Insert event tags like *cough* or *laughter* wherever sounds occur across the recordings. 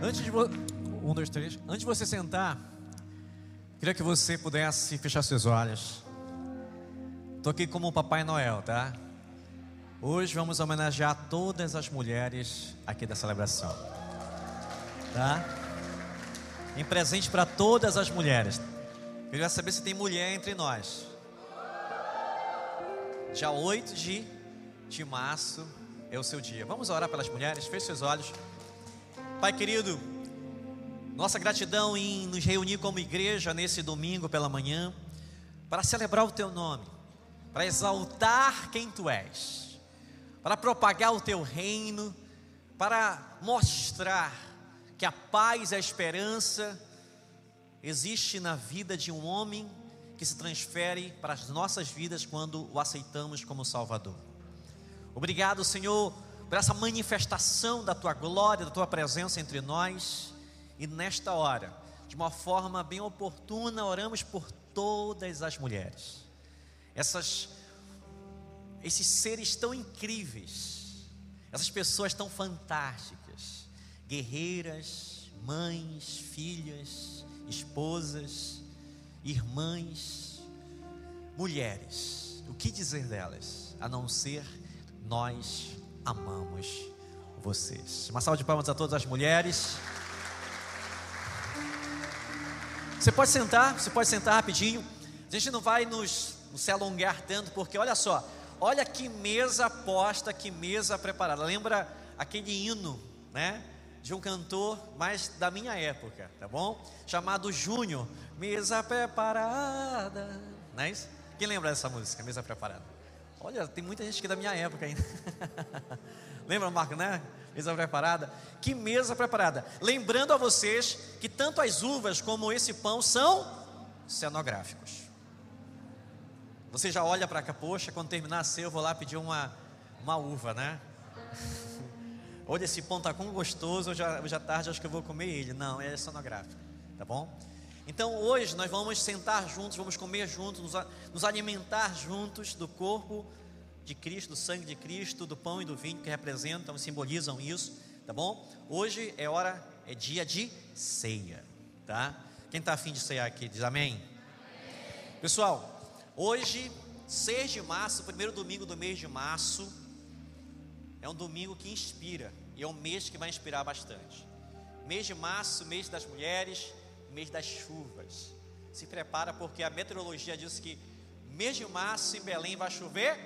Antes de vo... um, dois, três. Antes de você sentar, queria que você pudesse fechar seus olhos. Estou aqui como o Papai Noel, tá? Hoje vamos homenagear todas as mulheres aqui da celebração, tá? Em presente para todas as mulheres. Queria saber se tem mulher entre nós. Dia 8 de, de março é o seu dia. Vamos orar pelas mulheres? Feche seus olhos. Pai querido, nossa gratidão em nos reunir como igreja nesse domingo pela manhã, para celebrar o teu nome, para exaltar quem tu és, para propagar o teu reino, para mostrar que a paz e a esperança existe na vida de um homem que se transfere para as nossas vidas quando o aceitamos como Salvador. Obrigado, Senhor, por essa manifestação da tua glória, da tua presença entre nós. E nesta hora, de uma forma bem oportuna, oramos por todas as mulheres. Essas esses seres tão incríveis, essas pessoas tão fantásticas, guerreiras, mães, filhas, esposas, irmãs, mulheres. O que dizer delas, a não ser nós amamos vocês. Uma salva de palmas a todas as mulheres. Você pode sentar, você pode sentar rapidinho. A gente não vai nos, nos se alongar tanto, porque olha só, olha que mesa posta, que mesa preparada. Lembra aquele hino, né? De um cantor mais da minha época, tá bom? Chamado Júnior, Mesa Preparada. Não é isso? Quem lembra dessa música, Mesa Preparada? Olha, tem muita gente que é da minha época ainda. *laughs* Lembra, Marco, né? Mesa preparada. Que mesa preparada. Lembrando a vocês que tanto as uvas como esse pão são cenográficos. Você já olha para cá, poxa, quando terminar a ceia, eu vou lá pedir uma, uma uva, né? *laughs* Olha, esse pão está com gostoso, hoje à tarde acho que eu vou comer ele. Não, é cenográfico, tá bom? Então hoje nós vamos sentar juntos, vamos comer juntos, nos, nos alimentar juntos do corpo de Cristo, do sangue de Cristo, do pão e do vinho que representam e simbolizam isso, tá bom? Hoje é hora, é dia de ceia, tá? Quem está afim de cear aqui, diz amém? amém. Pessoal, hoje, 6 de março, primeiro domingo do mês de março, é um domingo que inspira, e é um mês que vai inspirar bastante. Mês de março, mês das mulheres, mês das chuvas. Se prepara porque a meteorologia diz que mês de março em Belém vai chover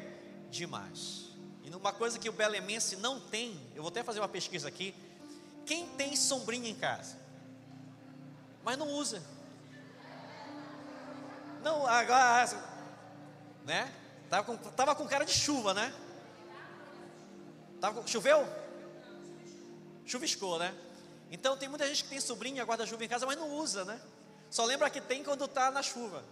demais. E uma coisa que o belemense não tem, eu vou até fazer uma pesquisa aqui. Quem tem sombrinha em casa? Mas não usa. Não, agora, né? Tava com, tava com cara de chuva, né? Tava, choveu? Chuviscou, né? Então tem muita gente que tem sobrinha, guarda-chuva em casa, mas não usa, né? Só lembra que tem quando está na chuva.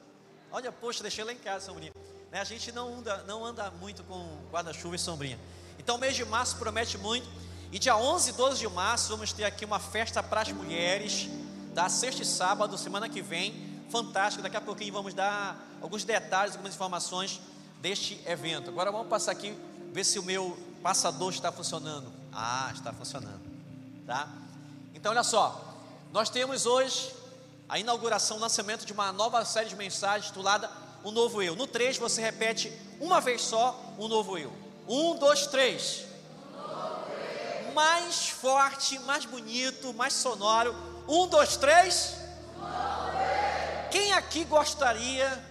Olha, poxa, deixei lá em casa, sombrinha. Né? A gente não anda, não anda muito com guarda-chuva e sombrinha. Então o mês de março promete muito. E dia 11 e 12 de março vamos ter aqui uma festa para as mulheres, da sexta e sábado, semana que vem. Fantástico, daqui a pouquinho vamos dar alguns detalhes, algumas informações deste evento. Agora vamos passar aqui, ver se o meu passador está funcionando. Ah, está funcionando. Tá? Então olha só, nós temos hoje a inauguração, o lançamento de uma nova série de mensagens titulada Um Novo Eu. No 3 você repete uma vez só um novo eu. Um, dois, três. Um mais forte, mais bonito, mais sonoro. Um, dois, três. Quem aqui gostaria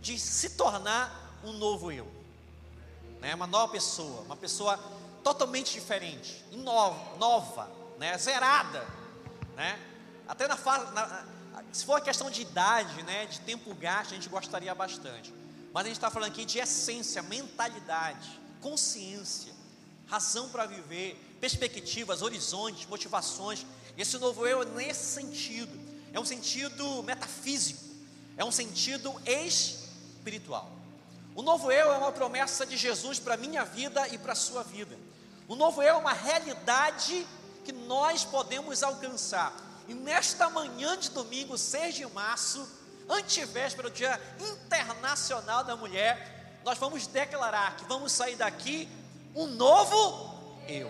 de se tornar um novo eu? Né? Uma nova pessoa, uma pessoa totalmente diferente, nova, nova né? zerada. Né? Até na, fase, na, se for a questão de idade, né, de tempo gasto, a gente gostaria bastante. Mas a gente está falando aqui de essência, mentalidade, consciência, razão para viver, perspectivas, horizontes, motivações. Esse novo eu é nesse sentido. É um sentido metafísico, é um sentido espiritual. O novo eu é uma promessa de Jesus para a minha vida e para a sua vida. O novo eu é uma realidade que nós podemos alcançar. E nesta manhã de domingo, 6 de março, antevéspera do Dia Internacional da Mulher, nós vamos declarar que vamos sair daqui um novo eu.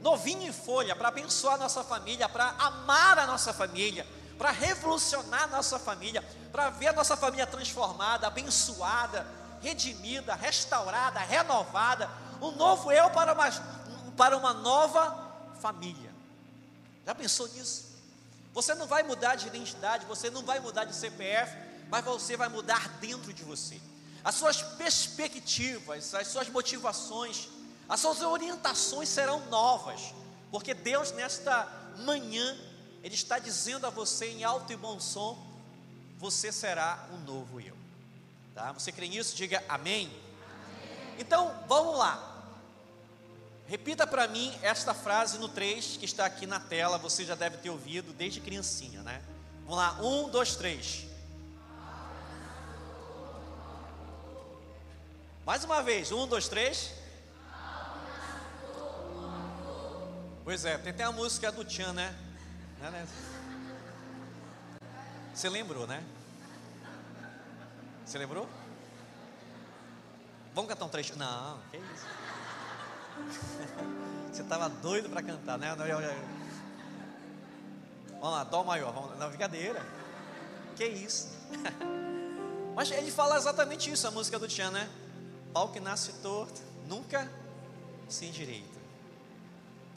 novinho em folha, para abençoar a nossa família, para amar a nossa família, para revolucionar a nossa família, para ver a nossa família transformada, abençoada, redimida, restaurada, renovada, um novo eu para uma, para uma nova família. Já pensou nisso? Você não vai mudar de identidade, você não vai mudar de CPF, mas você vai mudar dentro de você. As suas perspectivas, as suas motivações, as suas orientações serão novas, porque Deus, nesta manhã, Ele está dizendo a você em alto e bom som: você será um novo eu. Tá? Você crê nisso? Diga amém. amém. Então, vamos lá. Repita para mim esta frase no 3 que está aqui na tela, você já deve ter ouvido desde criancinha, né? Vamos lá, um, dois, três. Mais uma vez, um, dois, três. Pois é, tem até a música do Tchan, né? né, né? Você lembrou, né? Você lembrou? Vamos cantar um trecho? Não, que isso. *laughs* Você estava doido para cantar, né? Vamos lá, dó maior, vamos, na brincadeira. Que isso? *laughs* Mas ele fala exatamente isso, a música do Tchan, né? Pau que nasce torto, nunca se endireita.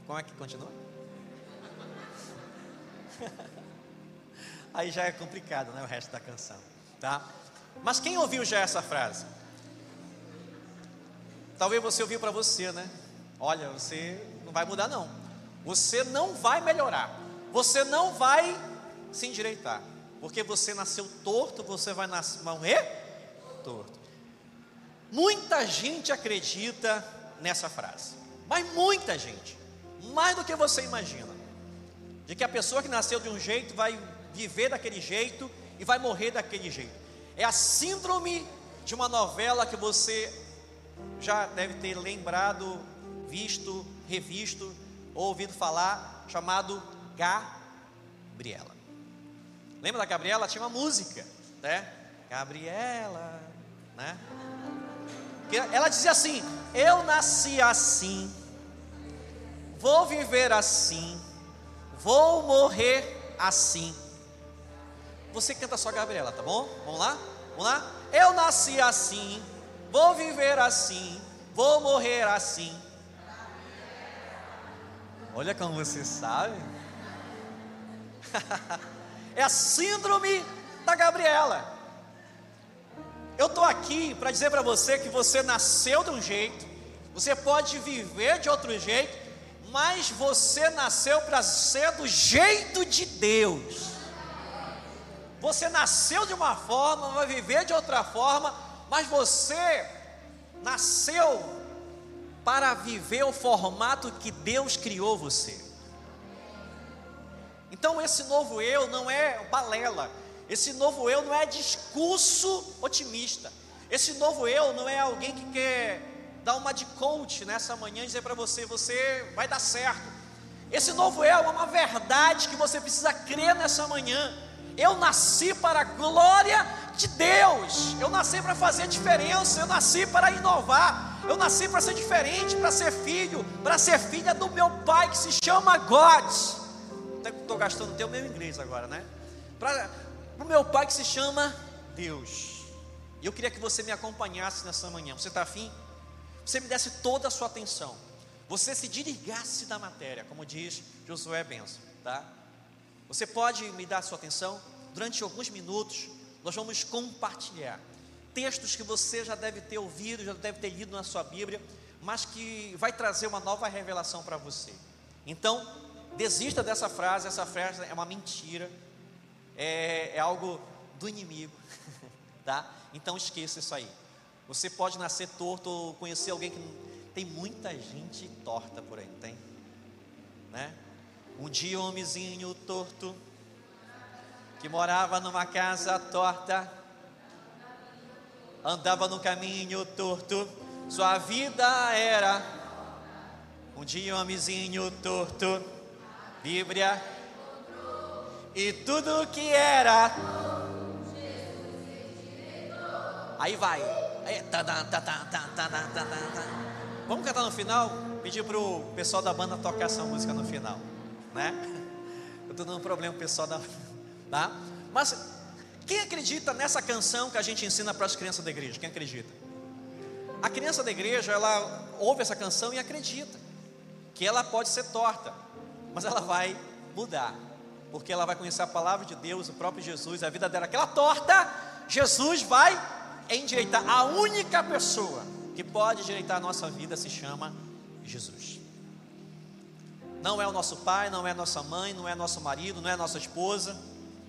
Como é que continua? *laughs* Aí já é complicado, né? O resto da canção, tá? Mas quem ouviu já essa frase? Talvez você ouviu para você, né? Olha, você não vai mudar não. Você não vai melhorar. Você não vai se endireitar. Porque você nasceu torto, você vai nascer, morrer torto. Muita gente acredita nessa frase, mas muita gente, mais do que você imagina, de que a pessoa que nasceu de um jeito vai viver daquele jeito e vai morrer daquele jeito. É a síndrome de uma novela que você já deve ter lembrado, visto, revisto ou ouvido falar, chamado Gabriela. Lembra da Gabriela? Tinha uma música, né? Gabriela, né? Ela dizia assim: Eu nasci assim, vou viver assim, vou morrer assim. Você canta só Gabriela, tá bom? Vamos lá? Vamos lá? Eu nasci assim, vou viver assim, vou morrer assim. Olha como você sabe. *laughs* é a síndrome da Gabriela. Eu estou aqui para dizer para você que você nasceu de um jeito, você pode viver de outro jeito, mas você nasceu para ser do jeito de Deus. Você nasceu de uma forma, vai viver de outra forma, mas você nasceu para viver o formato que Deus criou você. Então esse novo eu não é balela, esse novo eu não é discurso otimista. Esse novo eu não é alguém que quer dar uma de coach nessa manhã e dizer para você: você vai dar certo. Esse novo eu é uma verdade que você precisa crer nessa manhã. Eu nasci para a glória de Deus. Eu nasci para fazer diferença. Eu nasci para inovar. Eu nasci para ser diferente, para ser filho, para ser filha do meu pai que se chama God. Estou gastando o meu inglês agora, né? Para o meu pai que se chama Deus. E eu queria que você me acompanhasse nessa manhã. Você está afim? Você me desse toda a sua atenção. Você se desligasse da matéria, como diz Josué Benção, tá? Você pode me dar sua atenção? Durante alguns minutos, nós vamos compartilhar textos que você já deve ter ouvido, já deve ter lido na sua Bíblia, mas que vai trazer uma nova revelação para você. Então, desista dessa frase, essa frase é uma mentira, é, é algo do inimigo, *laughs* tá? Então esqueça isso aí. Você pode nascer torto ou conhecer alguém que tem muita gente torta por aí, tem? Né? Um dia um homenzinho torto que morava numa casa torta, andava no caminho torto, sua vida era. Um dia um homenzinho torto, Bíblia, e tudo que era. Aí vai. Vamos cantar no final? Pedir pro pessoal da banda tocar essa música no final né? Eu tô dando um problema pro pessoal da, tá? Mas quem acredita nessa canção que a gente ensina para as crianças da igreja? Quem acredita? A criança da igreja, ela ouve essa canção e acredita que ela pode ser torta, mas ela vai mudar, porque ela vai conhecer a palavra de Deus, o próprio Jesus, a vida dela, aquela torta, Jesus vai endireitar. A única pessoa que pode endireitar a nossa vida se chama Jesus. Não é o nosso pai, não é nossa mãe, não é nosso marido, não é nossa esposa,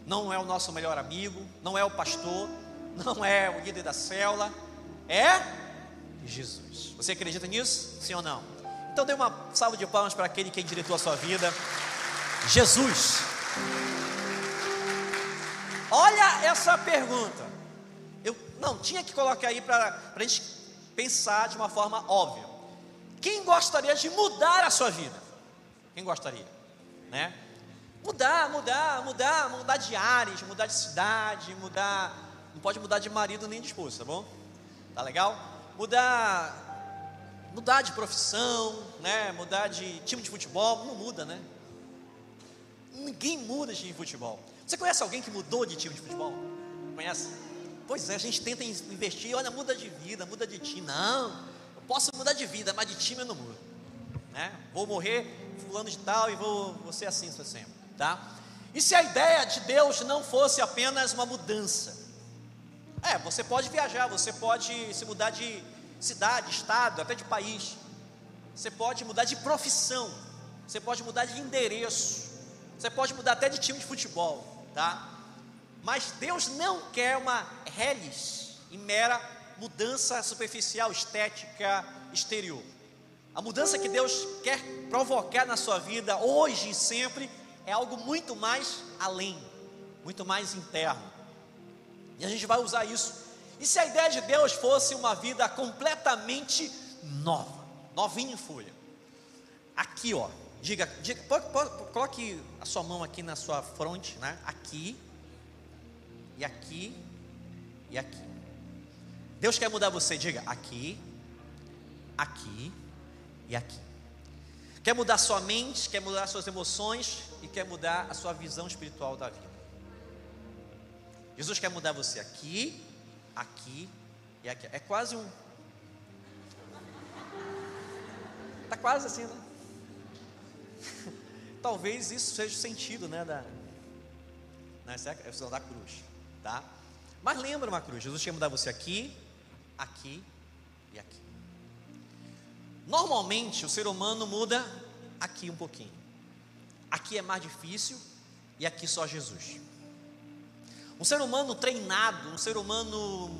não é o nosso melhor amigo, não é o pastor, não é o líder da célula, é Jesus. Você acredita nisso? Sim ou não? Então dê uma salva de palmas para aquele que endireitou a sua vida. Jesus. Olha essa pergunta. Eu não tinha que colocar aí para a gente pensar de uma forma óbvia. Quem gostaria de mudar a sua vida? Quem gostaria? Né? Mudar, mudar, mudar, mudar de áreas, mudar de cidade, mudar. Não pode mudar de marido nem de esposa, tá bom? Tá legal? Mudar. Mudar de profissão, né? Mudar de time de futebol, não muda, né? Ninguém muda de time de futebol. Você conhece alguém que mudou de time de futebol? Conhece? Pois é, a gente tenta investir, olha, muda de vida, muda de time. Não, eu posso mudar de vida, mas de time eu não mudo. Né? Vou morrer fulano de tal e vou, vou ser assim para sempre. Tá? E se a ideia de Deus não fosse apenas uma mudança? É, você pode viajar, você pode se mudar de cidade, estado, até de país. Você pode mudar de profissão. Você pode mudar de endereço. Você pode mudar até de time de futebol, tá? Mas Deus não quer uma relis e mera mudança superficial, estética, exterior. A mudança que Deus quer provocar na sua vida hoje e sempre é algo muito mais além, muito mais interno. E a gente vai usar isso. E se a ideia de Deus fosse uma vida completamente nova, novinha em folha? Aqui, ó, Diga, diga coloque a sua mão aqui na sua fronte, né? Aqui, e aqui, e aqui. Deus quer mudar você, diga aqui, aqui aqui. Quer mudar sua mente, quer mudar suas emoções e quer mudar a sua visão espiritual da vida. Jesus quer mudar você aqui, aqui e aqui. É quase um. Está quase assim, né? *laughs* Talvez isso seja o sentido, né, da, né, é a da cruz, tá? Mas lembra uma cruz, Jesus quer mudar você aqui, aqui. Normalmente o ser humano muda aqui um pouquinho. Aqui é mais difícil e aqui só Jesus. Um ser humano treinado, um ser humano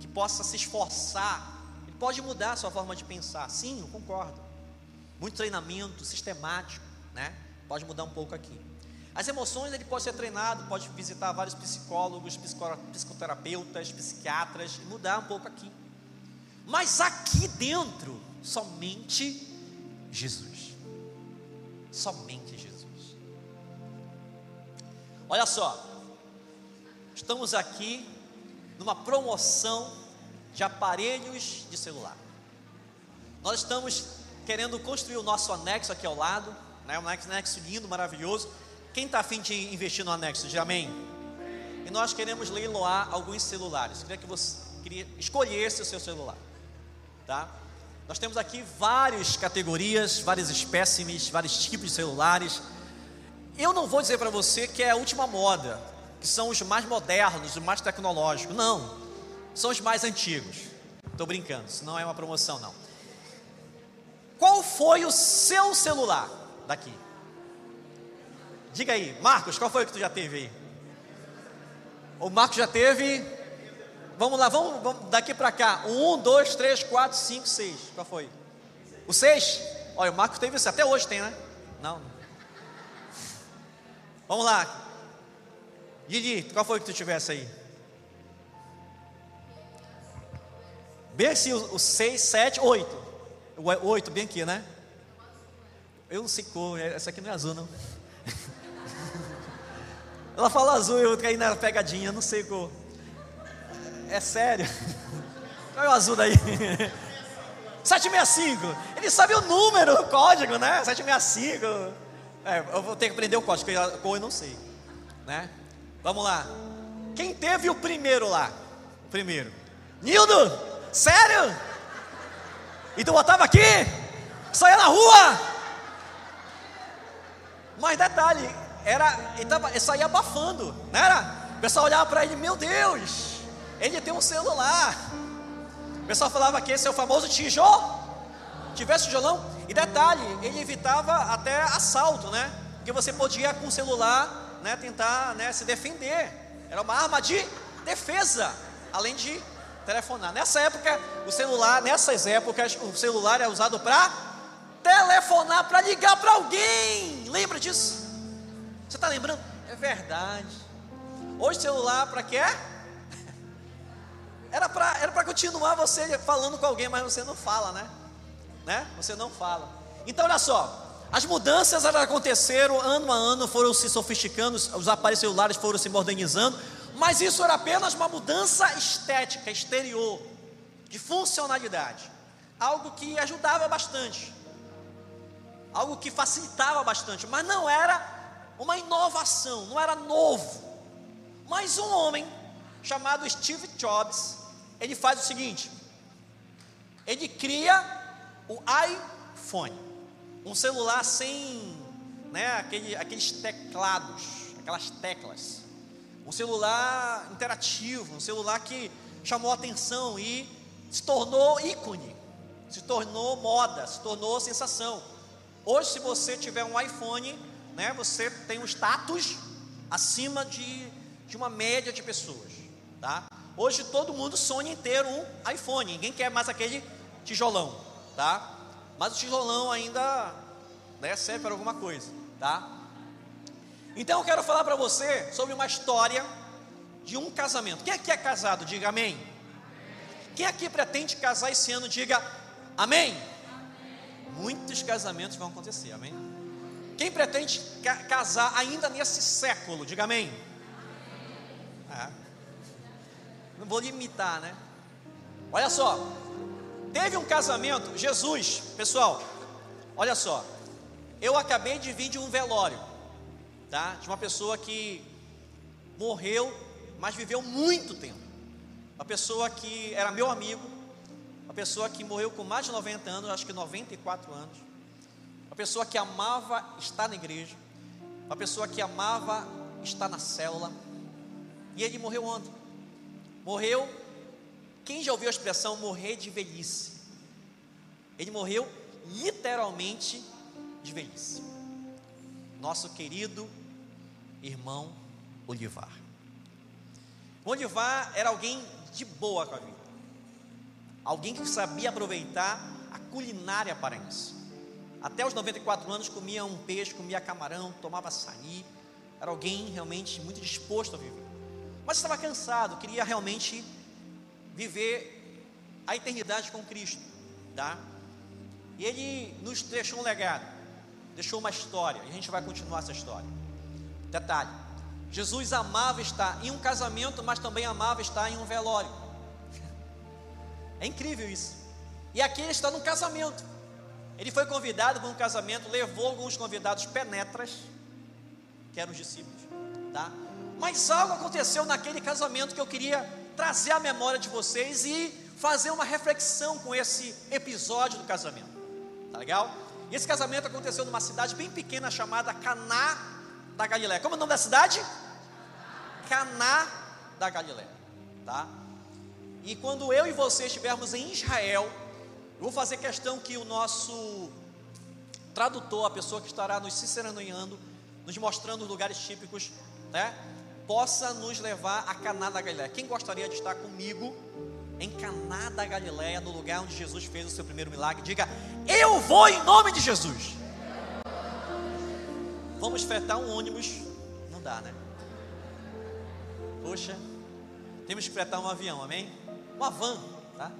que possa se esforçar, ele pode mudar a sua forma de pensar. Sim, eu concordo. Muito treinamento sistemático, né? Pode mudar um pouco aqui. As emoções ele pode ser treinado, pode visitar vários psicólogos, psicoterapeutas, psiquiatras e mudar um pouco aqui. Mas aqui dentro, somente Jesus. Somente Jesus. Olha só, estamos aqui numa promoção de aparelhos de celular. Nós estamos querendo construir o nosso anexo aqui ao lado, né? um anexo lindo, maravilhoso. Quem está afim de investir no anexo? Diz amém. E nós queremos leiloar alguns celulares. Queria que você queria escolhesse o seu celular, tá? Nós temos aqui várias categorias, várias espécimes, vários tipos de celulares. Eu não vou dizer para você que é a última moda, que são os mais modernos, os mais tecnológicos. Não, são os mais antigos. Estou brincando, isso não é uma promoção, não. Qual foi o seu celular daqui? Diga aí, Marcos, qual foi o que tu já teve aí? O Marcos já teve. Vamos lá, vamos, vamos daqui para cá. Um, dois, três, quatro, cinco, seis. Qual foi? O seis? Olha, o Marcos teve isso. Até hoje tem, né? Não. Vamos lá. Didi, qual foi que tu tivesse aí? Bem assim, o seis, sete, oito. O oito, bem aqui, né? Eu não sei cor, essa aqui não é azul, não. *laughs* Ela fala azul, eu caí na pegadinha, não sei cor. É sério? *laughs* É o azul daí? *laughs* 765. Ele sabe o número, o código, né? 765. É, eu vou ter que aprender o código, porque eu não sei. Né? Vamos lá. Quem teve o primeiro lá? Primeiro. Nildo? Sério? E tu botava aqui? Saia na rua? Mas detalhe, era, ele, tava, ele saía abafando, não era? O pessoal olhava para ele, meu Deus, ele tem um celular. O pessoal falava que esse é o famoso tijolo. Tivesse tijolão. E detalhe, ele evitava até assalto, né? Porque você podia com o celular, né, tentar, né, se defender. Era uma arma de defesa, além de telefonar. Nessa época, o celular, nessas épocas, o celular é usado para telefonar, para ligar para alguém. Lembra disso? Você está lembrando? É verdade. Hoje celular para quê? Era para era continuar você falando com alguém, mas você não fala, né? né? Você não fala. Então, olha só. As mudanças aconteceram ano a ano, foram se sofisticando, os aparelhos celulares foram se modernizando, mas isso era apenas uma mudança estética, exterior, de funcionalidade. Algo que ajudava bastante, algo que facilitava bastante, mas não era uma inovação, não era novo. Mas um homem chamado Steve Jobs, ele faz o seguinte: ele cria o iPhone, um celular sem né, aquele, aqueles teclados, aquelas teclas, um celular interativo, um celular que chamou atenção e se tornou ícone, se tornou moda, se tornou sensação. Hoje, se você tiver um iPhone, né, você tem um status acima de, de uma média de pessoas, tá? Hoje todo mundo sonha em ter um iPhone, ninguém quer mais aquele tijolão, tá? Mas o tijolão ainda né, serve para alguma coisa, tá? Então eu quero falar para você sobre uma história de um casamento. Quem aqui é casado? Diga amém. Quem aqui pretende casar esse ano? Diga amém. Muitos casamentos vão acontecer, amém? Quem pretende ca casar ainda nesse século? Diga amém. É. Não vou limitar, né? Olha só. Teve um casamento, Jesus, pessoal, olha só. Eu acabei de vir de um velório, tá? De uma pessoa que morreu, mas viveu muito tempo. Uma pessoa que era meu amigo, uma pessoa que morreu com mais de 90 anos, acho que 94 anos. Uma pessoa que amava estar na igreja, uma pessoa que amava estar na célula. E ele morreu ontem. Morreu, quem já ouviu a expressão morrer de velhice? Ele morreu literalmente de velhice. Nosso querido irmão Olivar. Olivar era alguém de boa com a vida. Alguém que sabia aproveitar a culinária paraense. Até os 94 anos comia um peixe, comia camarão, tomava açaí. Era alguém realmente muito disposto a viver mas estava cansado, queria realmente viver a eternidade com Cristo, tá? E ele nos deixou um legado, deixou uma história, e a gente vai continuar essa história. Detalhe: Jesus amava estar em um casamento, mas também amava estar em um velório. *laughs* É incrível isso. E aqui ele está num casamento. Ele foi convidado para um casamento, levou alguns convidados penetras, que eram os discípulos, tá? Mas algo aconteceu naquele casamento que eu queria trazer à memória de vocês e fazer uma reflexão com esse episódio do casamento. Tá legal? Esse casamento aconteceu numa cidade bem pequena chamada Caná da Galiléia. Como é o nome da cidade? Caná da Galiléia, tá? E quando eu e você estivermos em Israel, eu vou fazer questão que o nosso tradutor, a pessoa que estará nos ciceranoiando, nos mostrando os lugares típicos, né? Possa nos levar a Caná da Galileia. Quem gostaria de estar comigo em Caná da Galileia, no lugar onde Jesus fez o seu primeiro milagre? Diga: Eu vou em nome de Jesus. Vamos fretar um ônibus? Não dá, né? Poxa, temos que fretar um avião, amém? Uma van, tá?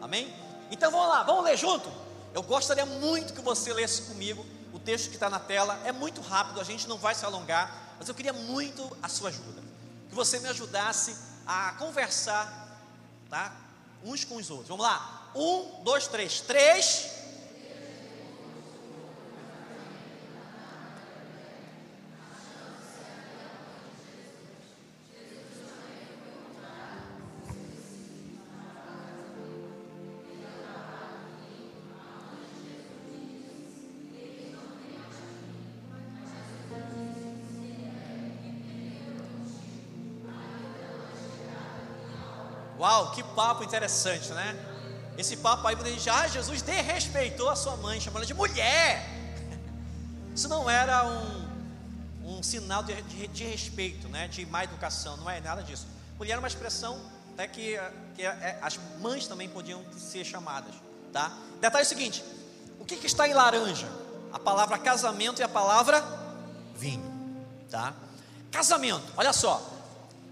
Amém? Então vamos lá, vamos ler junto. Eu gostaria muito que você lesse comigo o texto que está na tela. É muito rápido, a gente não vai se alongar mas eu queria muito a sua ajuda. Que você me ajudasse a conversar, tá? Uns com os outros. Vamos lá? Um, dois, três. Três. Uau, que papo interessante, né? Esse papo aí, quando a gente, ah, Jesus desrespeitou a sua mãe, chamando ela de mulher. *laughs* Isso não era um, um sinal de, de, de, respeito, né? De má educação, não é nada disso. Mulher é uma expressão até que, que é, é, as mães também podiam ser chamadas, tá? Detalhe seguinte: o que, que está em laranja? A palavra casamento e a palavra vinho, tá? Casamento, olha só.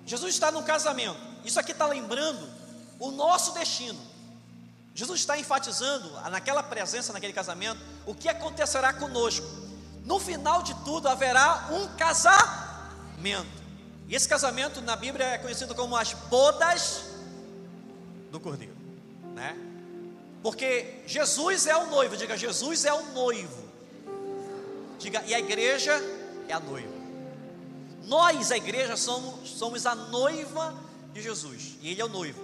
Jesus está no casamento. Isso aqui está lembrando o nosso destino. Jesus está enfatizando naquela presença, naquele casamento, o que acontecerá conosco. No final de tudo haverá um casamento. E esse casamento na Bíblia é conhecido como as bodas do Cordeiro, né? Porque Jesus é o noivo, diga Jesus é o noivo. Diga, e a igreja é a noiva. Nós, a igreja, somos, somos a noiva de Jesus, e ele é o noivo.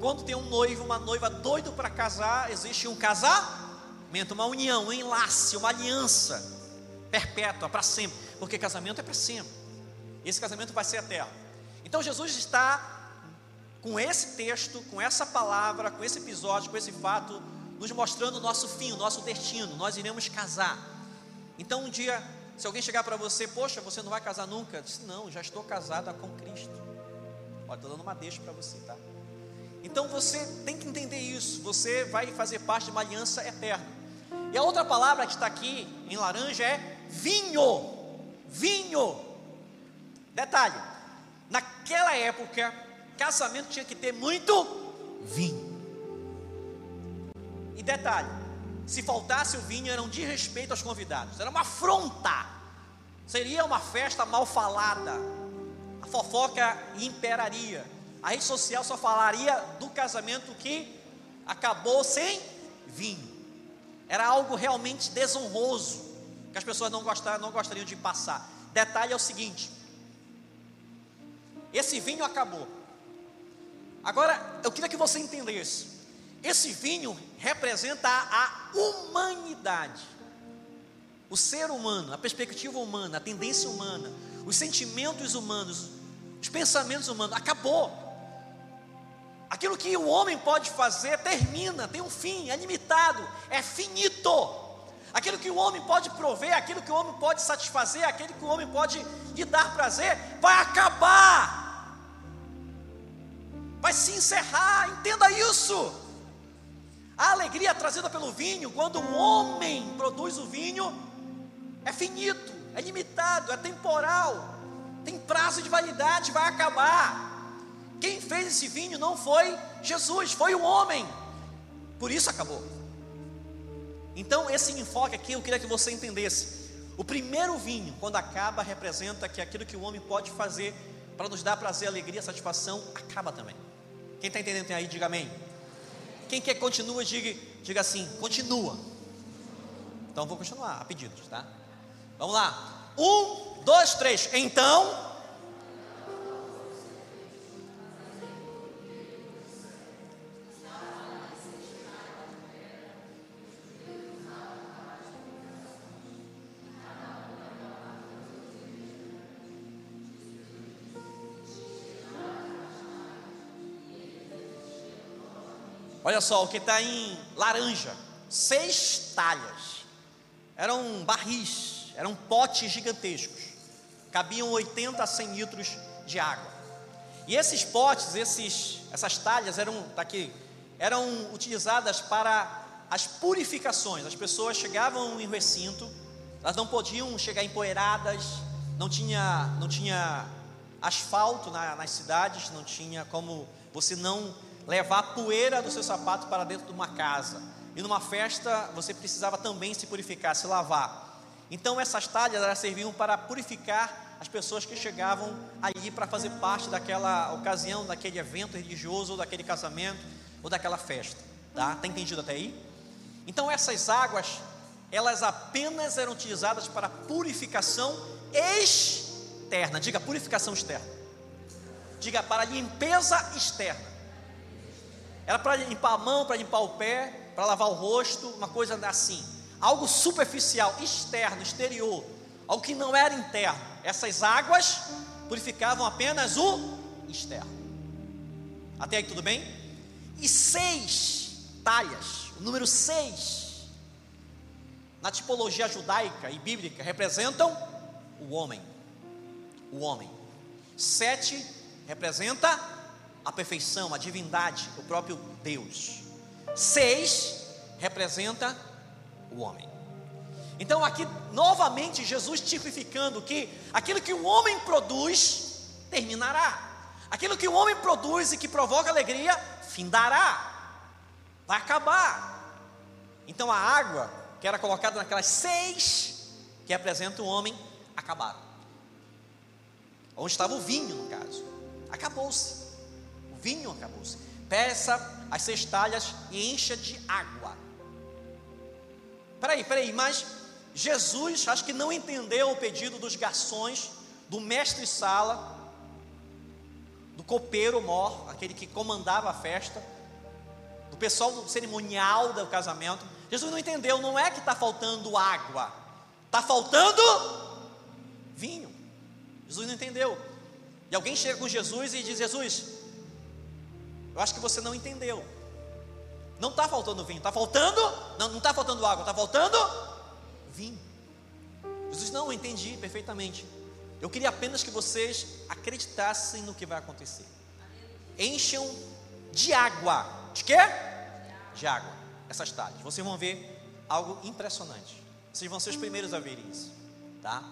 Quando tem um noivo, uma noiva doido para casar, existe um casamento, uma união, um enlace, uma aliança perpétua para sempre, porque casamento é para sempre. Esse casamento vai ser eterno. Então Jesus está com esse texto, com essa palavra, com esse episódio, com esse fato, nos mostrando o nosso fim, o nosso destino. Nós iremos casar. Então um dia, se alguém chegar para você, poxa, você não vai casar nunca, diz, não, já estou casada com Cristo. Olha, estou dando uma deixa para você, tá? Então você tem que entender isso. Você vai fazer parte de uma aliança eterna. E a outra palavra que está aqui em laranja é vinho. Vinho. Detalhe: naquela época, casamento tinha que ter muito vinho. E detalhe: se faltasse o vinho, era um desrespeito aos convidados, era uma afronta. Seria uma festa mal falada a fofoca imperaria. A rede social só falaria do casamento que acabou sem vinho. Era algo realmente desonroso, que as pessoas não, não gostariam de passar. Detalhe é o seguinte: esse vinho acabou. Agora, eu queria que você entendesse: esse vinho representa a humanidade, o ser humano, a perspectiva humana, a tendência humana, os sentimentos humanos, os pensamentos humanos. Acabou. Aquilo que o homem pode fazer termina, tem um fim, é limitado, é finito. Aquilo que o homem pode prover, aquilo que o homem pode satisfazer, aquilo que o homem pode lhe dar prazer, vai acabar, vai se encerrar. Entenda isso. A alegria trazida pelo vinho, quando o homem produz o vinho, é finito, é limitado, é temporal tem prazo de validade, vai acabar. Quem fez esse vinho não foi Jesus, foi o homem. Por isso acabou. Então, esse enfoque aqui eu queria que você entendesse. O primeiro vinho, quando acaba, representa que aquilo que o homem pode fazer para nos dar prazer, alegria, satisfação, acaba também. Quem está entendendo aí, diga amém. Quem quer continua, diga, diga assim, continua. Então vou continuar a pedidos, tá? Vamos lá. Um, dois, três. Então. Olha só o que está em laranja: seis talhas. Eram barris, eram potes gigantescos cabiam 80 a 100 litros de água. E esses potes, esses, essas talhas eram, tá aqui, eram utilizadas para as purificações. As pessoas chegavam em recinto, elas não podiam chegar empoeiradas, não tinha, não tinha asfalto na, nas cidades, não tinha como você não levar a poeira do seu sapato para dentro de uma casa. E numa festa você precisava também se purificar, se lavar. Então essas talhas elas serviam para purificar as pessoas que chegavam ali para fazer parte daquela ocasião, daquele evento religioso, ou daquele casamento, ou daquela festa. Tá? Tá entendido até aí? Então essas águas, elas apenas eram utilizadas para purificação externa. Diga purificação externa. Diga para limpeza externa. Era para limpar a mão, para limpar o pé, para lavar o rosto, uma coisa assim. Algo superficial, externo, exterior. Algo que não era interno. Essas águas purificavam apenas o externo. Até aí tudo bem? E seis talhas, o número seis, na tipologia judaica e bíblica, representam o homem. O homem. Sete representa a perfeição, a divindade, o próprio Deus. Seis representa o homem. Então, aqui novamente, Jesus tipificando que aquilo que o homem produz terminará, aquilo que o homem produz e que provoca alegria findará, vai acabar. Então, a água que era colocada naquelas seis que representam o homem acabaram. Onde estava o vinho, no caso, acabou-se. O vinho acabou-se. Peça as seis talhas e encha de água. Peraí, peraí, mas Jesus acho que não entendeu o pedido dos garçons, do mestre sala, do copeiro mor, aquele que comandava a festa, do pessoal do cerimonial do casamento. Jesus não entendeu, não é que está faltando água, está faltando vinho. Jesus não entendeu. E alguém chega com Jesus e diz: Jesus, eu acho que você não entendeu. Não está faltando vinho, está faltando, não está faltando água, está faltando vinho. Jesus, não, entendi perfeitamente. Eu queria apenas que vocês acreditassem no que vai acontecer. Encham de água. De quê? De água. Essas talhas. Vocês vão ver algo impressionante. Vocês vão ser os primeiros a verem isso. Tá?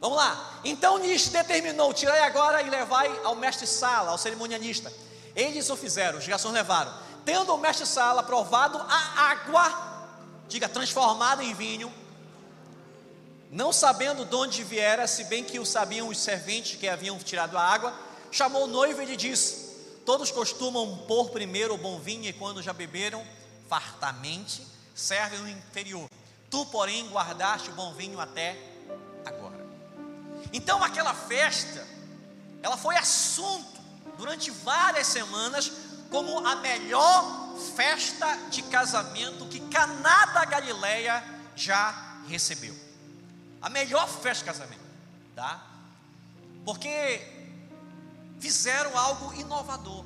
Vamos lá. Então Nish determinou: tirai agora e levai ao mestre Sala, ao cerimonialista. Eles o fizeram, os garçons levaram. Tendo o mestre Sala provado a água, diga transformada em vinho, não sabendo de onde viera, se bem que o sabiam os serventes que haviam tirado a água, chamou o noivo e lhe disse: Todos costumam pôr primeiro o bom vinho e quando já beberam fartamente, servem o inferior. Tu, porém, guardaste o bom vinho até agora. Então, aquela festa, ela foi assunto durante várias semanas como a melhor festa de casamento que Caná da Galileia já recebeu. A melhor festa de casamento, tá? Porque fizeram algo inovador.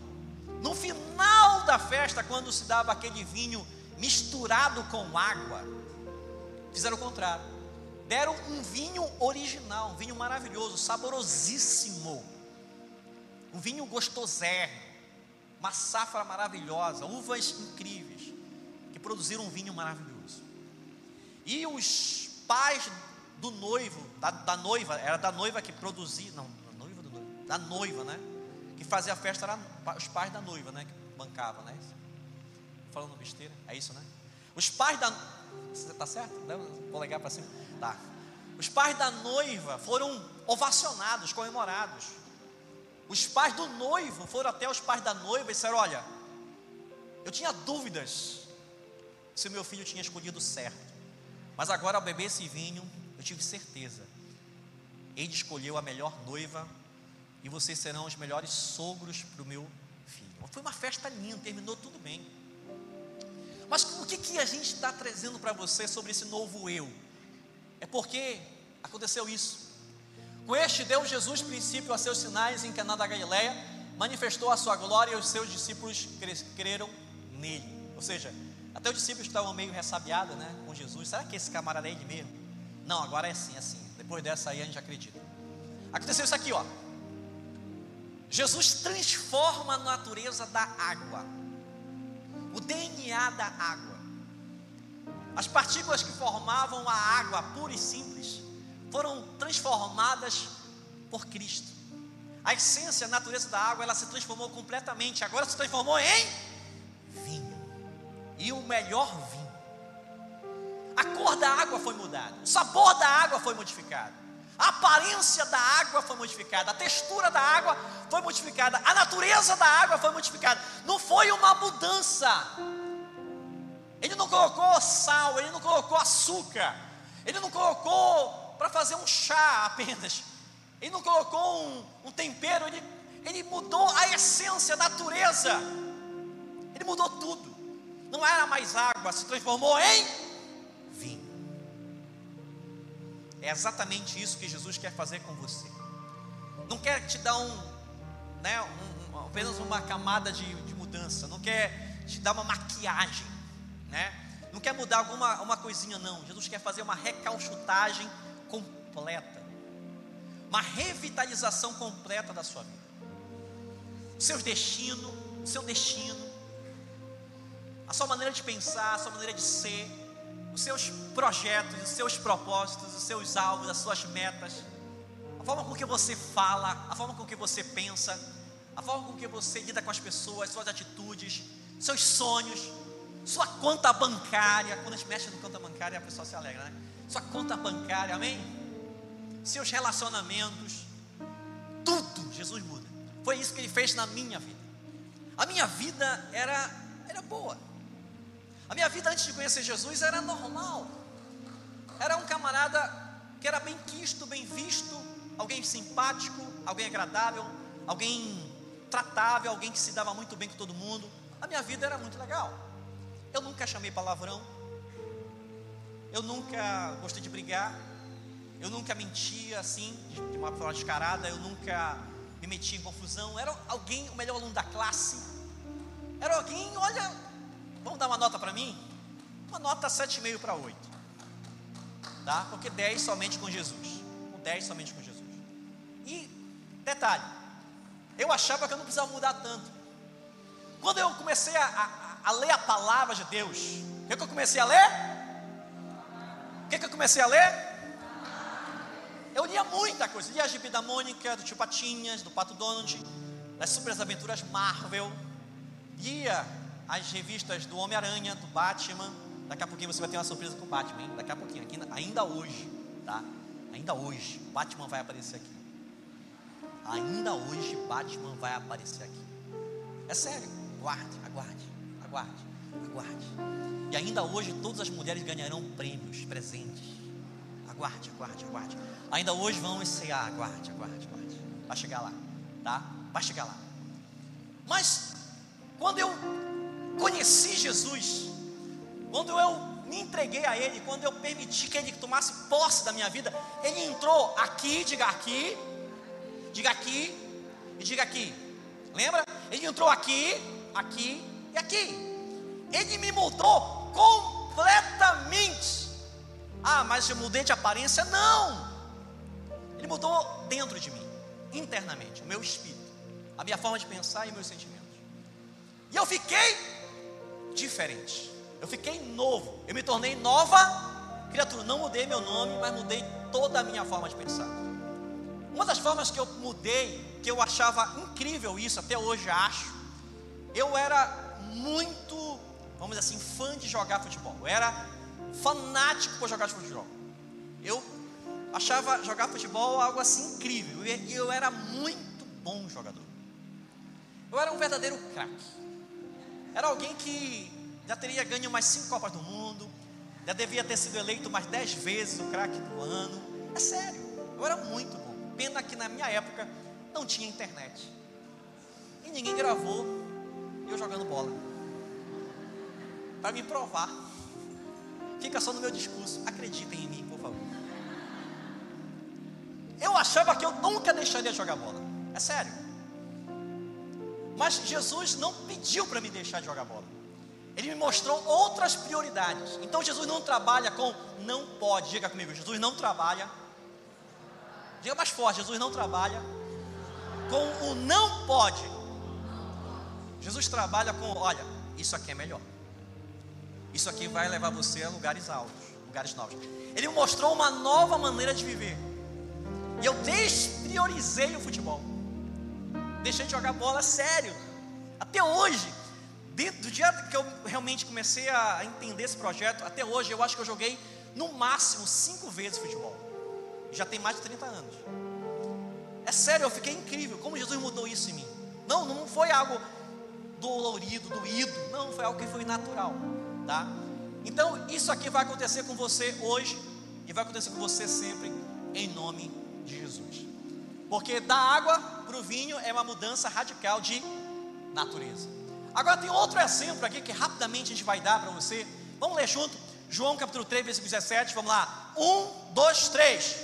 No final da festa, quando se dava aquele vinho misturado com água, fizeram o contrário. Deram um vinho original, um vinho maravilhoso, saborosíssimo. Um vinho gostosérrimo, uma safra maravilhosa, uvas incríveis, que produziram um vinho maravilhoso. E os pais do noivo, da, da, noiva, era da noiva que produzia, não, da noiva do noivo, da noiva, né? Que fazia a festa era os pais da noiva, né? Que bancavam, né? Falando besteira, é isso, né? Os pais da. Tá certo? Vou ligar para cima. Tá. Os pais da noiva foram ovacionados, comemorados. Os pais do noivo foram até os pais da noiva e disseram: Olha, eu tinha dúvidas se o meu filho tinha escolhido certo, mas agora ao beber esse vinho, eu tive certeza. Ele escolheu a melhor noiva e vocês serão os melhores sogros para o meu filho. Foi uma festa linda, terminou tudo bem. Mas o que, que a gente está trazendo para você sobre esse novo eu? É porque aconteceu isso. Com este deu Jesus princípio a seus sinais em Caná da Galileia, manifestou a sua glória e os seus discípulos creram nele. Ou seja, até os discípulos estavam meio ressabiados né, com Jesus. Será que esse camarada é ele mesmo? Não, agora é assim, é assim. Depois dessa aí a gente acredita. Aconteceu isso aqui, ó. Jesus transforma a natureza da água, o DNA da água. As partículas que formavam a água pura e simples foram transformadas por Cristo. A essência, a natureza da água, ela se transformou completamente. Agora se transformou em vinho. E o melhor vinho a cor da água foi mudada, o sabor da água foi modificado, a aparência da água foi modificada, a textura da água foi modificada, a natureza da água foi modificada. Não foi uma mudança Ele não colocou sal, ele não colocou açúcar, ele não colocou para fazer um chá apenas, ele não colocou um, um tempero, ele, ele mudou a essência, a natureza, ele mudou tudo. Não era mais água, se transformou em É exatamente isso que Jesus quer fazer com você. Não quer te dar um, né, um, apenas uma camada de, de mudança, não quer te dar uma maquiagem né? Não quer mudar alguma uma coisinha, não. Jesus quer fazer uma recalchutagem completa, uma revitalização completa da sua vida. O seu destino, o seu destino, a sua maneira de pensar, a sua maneira de ser, os seus projetos, os seus propósitos, os seus alvos, as suas metas, a forma com que você fala, a forma com que você pensa, a forma com que você lida com as pessoas, suas atitudes, seus sonhos, sua conta bancária, quando a gente mexe no conta bancária, a pessoa se alegra, né? Sua conta bancária, amém? Seus relacionamentos, tudo Jesus muda. Foi isso que ele fez na minha vida. A minha vida era, era boa. A minha vida antes de conhecer Jesus era normal. Era um camarada que era bem quisto, bem visto, alguém simpático, alguém agradável, alguém tratável, alguém que se dava muito bem com todo mundo. A minha vida era muito legal. Eu nunca chamei palavrão. Eu nunca gostei de brigar. Eu nunca mentia assim, de uma forma descarada. Eu nunca me metia em confusão. Era alguém, o melhor aluno da classe. Era alguém, olha, vamos dar uma nota para mim? Uma nota 7,5 para 8. Tá? Porque 10 somente com Jesus. Com 10 somente com Jesus. E, detalhe, eu achava que eu não precisava mudar tanto. Quando eu comecei a, a a ler a palavra de Deus. O que, que eu comecei a ler? O que, que eu comecei a ler? Eu lia muita coisa, lia a Gibi da Mônica, do Tio Patinhas, do Pato Donald, das Super Aventuras Marvel, lia as revistas do Homem-Aranha, do Batman. Daqui a pouquinho você vai ter uma surpresa com o Batman, hein? daqui a pouquinho, aqui, ainda hoje, tá? Ainda hoje, Batman vai aparecer aqui. Ainda hoje, Batman vai aparecer aqui. É sério, aguarde, aguarde aguarde, aguarde. E ainda hoje todas as mulheres ganharão prêmios, presentes. Aguarde, aguarde, aguarde. Ainda hoje vamos cear, aguarde, aguarde, aguarde. Vai chegar lá, tá? Vai chegar lá. Mas quando eu conheci Jesus, quando eu me entreguei a Ele, quando eu permiti que Ele tomasse posse da minha vida, Ele entrou aqui, diga aqui, diga aqui e diga aqui. Lembra? Ele entrou aqui, aqui e aqui, ele me mudou completamente. Ah, mas eu mudei de aparência? Não. Ele mudou dentro de mim, internamente, o meu espírito, a minha forma de pensar e meus sentimentos. E eu fiquei diferente. Eu fiquei novo. Eu me tornei nova criatura. Não mudei meu nome, mas mudei toda a minha forma de pensar. Uma das formas que eu mudei, que eu achava incrível isso, até hoje acho, eu era muito, vamos dizer assim, fã de jogar futebol. Eu era fanático por jogar futebol. Eu achava jogar futebol algo assim incrível. E eu era muito bom jogador. Eu era um verdadeiro craque. Era alguém que já teria ganho mais cinco Copas do Mundo, já devia ter sido eleito mais dez vezes o craque do ano. É sério, eu era muito bom. Pena que na minha época não tinha internet. E ninguém gravou eu jogando bola. Para me provar. Fica só no meu discurso. Acreditem em mim, por favor. Eu achava que eu nunca deixaria de jogar bola. É sério. Mas Jesus não pediu para me deixar de jogar bola. Ele me mostrou outras prioridades. Então Jesus não trabalha com não pode. Diga comigo, Jesus não trabalha. Diga mais forte, Jesus não trabalha com o não pode. Jesus trabalha com, olha, isso aqui é melhor. Isso aqui vai levar você a lugares altos, lugares novos. Ele me mostrou uma nova maneira de viver. E eu despriorizei o futebol. Deixei de jogar bola sério. Até hoje, do dia que eu realmente comecei a entender esse projeto, até hoje eu acho que eu joguei no máximo cinco vezes futebol. Já tem mais de 30 anos. É sério, eu fiquei incrível. Como Jesus mudou isso em mim. Não, não foi algo dolorido, doído. Não, foi algo que foi natural, tá? Então, isso aqui vai acontecer com você hoje e vai acontecer com você sempre, em nome de Jesus. Porque da água para o vinho é uma mudança radical de natureza. Agora tem outro exemplo aqui que rapidamente a gente vai dar para você. Vamos ler junto? João capítulo 3, versículo 17, vamos lá. 1, 2, 3.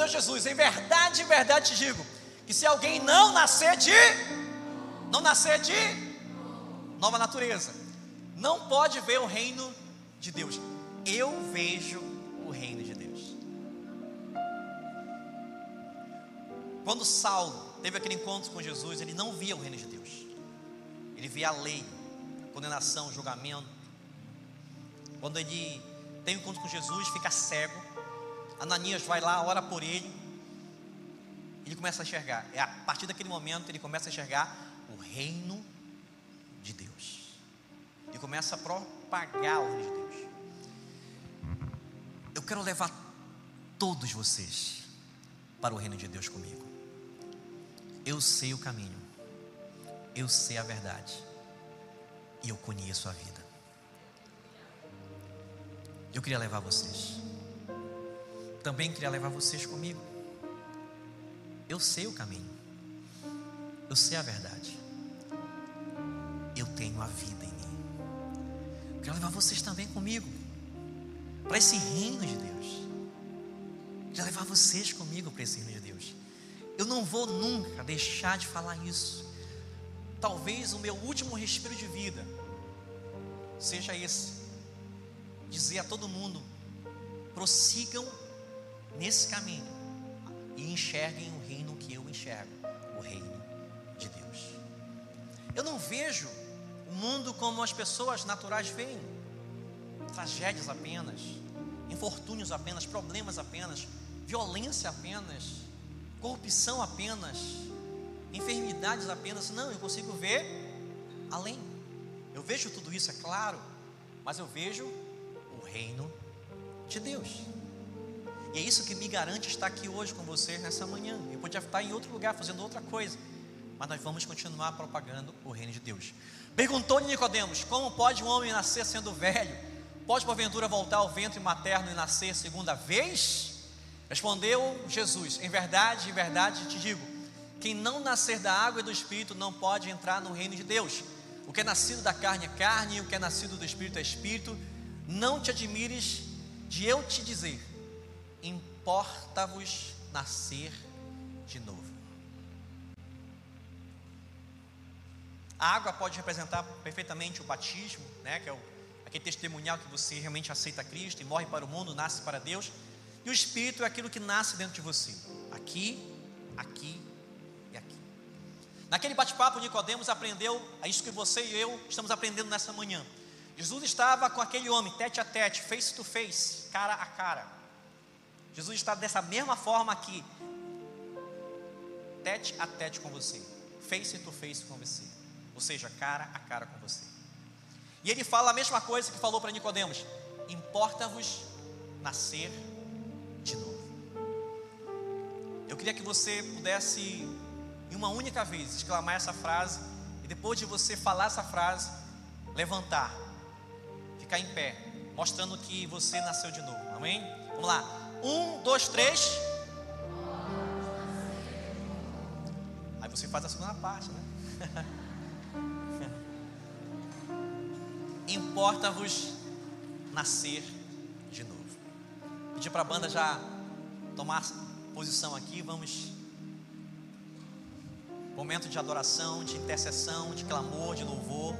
Respondeu Jesus: Em verdade, em verdade te digo, que se alguém não nascer de, não nascer de nova natureza, não pode ver o reino de Deus. Eu vejo o reino de Deus. Quando Saulo teve aquele encontro com Jesus, ele não via o reino de Deus. Ele via a lei, a condenação, o julgamento. Quando ele tem um encontro com Jesus, fica cego Ananias vai lá, ora por ele. Ele começa a enxergar. É a partir daquele momento ele começa a enxergar o reino de Deus. Ele começa a propagar o reino de Deus. Eu quero levar todos vocês para o reino de Deus comigo. Eu sei o caminho. Eu sei a verdade. E eu conheço a vida. Eu queria levar vocês também queria levar vocês comigo. Eu sei o caminho, eu sei a verdade, eu tenho a vida em mim. Quero levar vocês também comigo, para esse reino de Deus. Quero levar vocês comigo para esse reino de Deus. Eu não vou nunca deixar de falar isso. Talvez o meu último respiro de vida seja esse: dizer a todo mundo, prossigam nesse caminho e enxerguem o reino que eu enxergo, o reino de Deus. Eu não vejo o mundo como as pessoas naturais veem, tragédias apenas, infortúnios apenas, problemas apenas, violência apenas, corrupção apenas, enfermidades apenas. Não, eu consigo ver além. Eu vejo tudo isso, é claro, mas eu vejo o reino de Deus. E é isso que me garante estar aqui hoje com vocês nessa manhã. Eu podia estar em outro lugar fazendo outra coisa, mas nós vamos continuar propagando o reino de Deus. Perguntou-lhe Nicodemos: Como pode um homem nascer sendo velho? Pode porventura voltar ao ventre materno e nascer segunda vez? Respondeu Jesus: Em verdade, em verdade te digo, quem não nascer da água e do espírito não pode entrar no reino de Deus. O que é nascido da carne é carne, o que é nascido do espírito é espírito. Não te admires de eu te dizer importa-vos nascer de novo. A água pode representar perfeitamente o batismo, né, que é o, aquele testemunhal que você realmente aceita Cristo e morre para o mundo, nasce para Deus. E o Espírito é aquilo que nasce dentro de você, aqui, aqui e aqui. Naquele bate-papo, Nicodemos aprendeu a isso que você e eu estamos aprendendo nessa manhã. Jesus estava com aquele homem, tete a tete, face to face, cara a cara. Jesus está dessa mesma forma aqui, tete a tete com você, face to face com você, ou seja, cara a cara com você. E ele fala a mesma coisa que falou para Nicodemos: importa-vos nascer de novo. Eu queria que você pudesse, em uma única vez, exclamar essa frase, e depois de você falar essa frase, levantar, ficar em pé, mostrando que você nasceu de novo. Amém? Vamos lá. Um, dois, três. Aí você faz a segunda parte, né? *laughs* Importa-vos nascer de novo. Pedir para a banda já tomar posição aqui, vamos. Momento de adoração, de intercessão, de clamor, de louvor.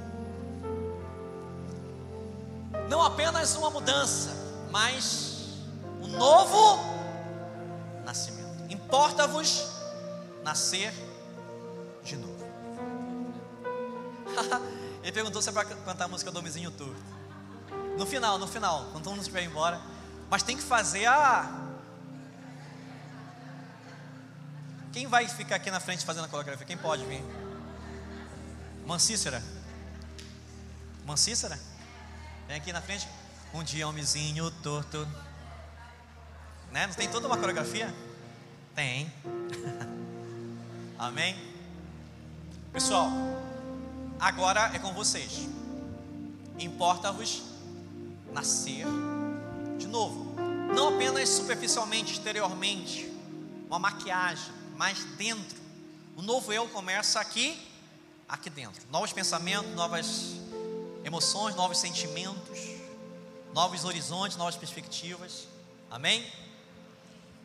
Não apenas uma mudança, mas um novo nascimento. Importa-vos nascer de novo. *laughs* Ele perguntou se é para cantar a música do Homenzinho Torto. No final, no final, quando todo mundo estiver embora. Mas tem que fazer a. Quem vai ficar aqui na frente fazendo a coreografia? Quem pode vir? Mancícera. Mancícera? Vem aqui na frente. Um dia homenzinho torto. Né? Não tem toda uma coreografia? Tem. *laughs* Amém? Pessoal, agora é com vocês. Importa-vos nascer de novo. Não apenas superficialmente, exteriormente, uma maquiagem, mas dentro. O novo eu começa aqui, aqui dentro. Novos pensamentos, novas emoções, novos sentimentos, novos horizontes, novas perspectivas. Amém?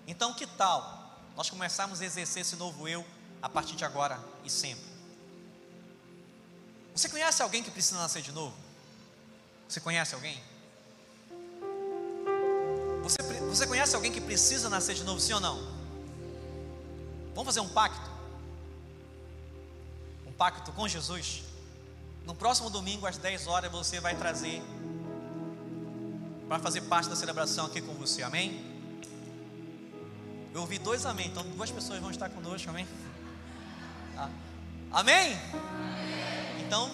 Então, que tal nós começarmos a exercer esse novo eu a partir de agora e sempre? Você conhece alguém que precisa nascer de novo? Você conhece alguém? Você, você conhece alguém que precisa nascer de novo, sim ou não? Vamos fazer um pacto? Um pacto com Jesus? No próximo domingo, às 10 horas, você vai trazer para fazer parte da celebração aqui com você, amém? Eu ouvi dois amém, então duas pessoas vão estar conosco, amém? Ah. Amém? amém? Então,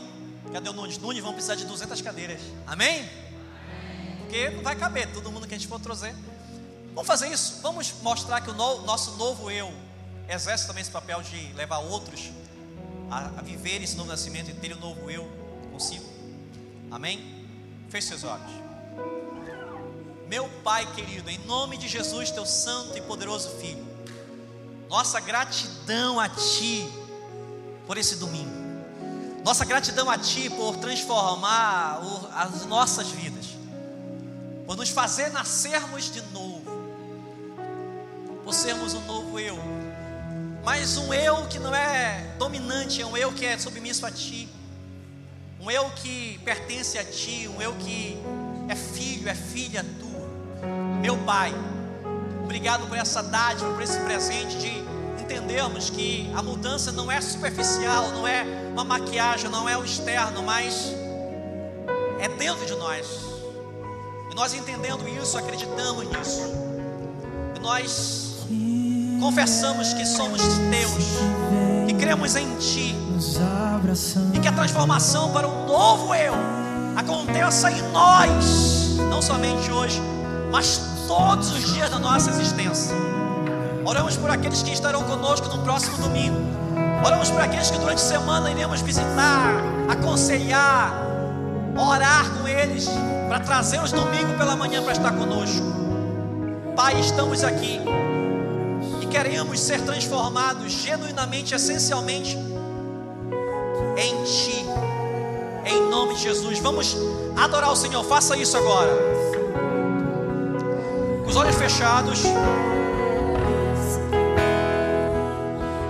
cadê o Nunes? Nunes, vão precisar de 200 cadeiras, amém? Porque não vai caber todo mundo que a gente for trazer. Vamos fazer isso, vamos mostrar que o no, nosso novo eu exerce também esse papel de levar outros a, a esse novo nascimento e ter o um novo eu consigo, amém? Feche seus olhos. Meu Pai querido, em nome de Jesus, teu santo e poderoso Filho, nossa gratidão a Ti por esse domingo, nossa gratidão a Ti por transformar as nossas vidas, por nos fazer nascermos de novo, por sermos um novo eu, mas um eu que não é dominante, é um eu que é submisso a Ti, um eu que pertence a Ti, um eu que é filho, é filha. Meu Pai, obrigado por essa dádiva, por esse presente de entendermos que a mudança não é superficial, não é uma maquiagem, não é o externo, mas é dentro de nós. E nós entendendo isso, acreditamos nisso. E nós confessamos que somos teus, que cremos em Ti, e que a transformação para um novo eu aconteça em nós, não somente hoje, mas todos os dias da nossa existência. Oramos por aqueles que estarão conosco no próximo domingo. Oramos por aqueles que durante a semana iremos visitar, aconselhar, orar com eles, para trazê-los domingo pela manhã para estar conosco. Pai, estamos aqui e queremos ser transformados genuinamente, essencialmente em Ti, em nome de Jesus. Vamos adorar o Senhor, faça isso agora os olhos fechados.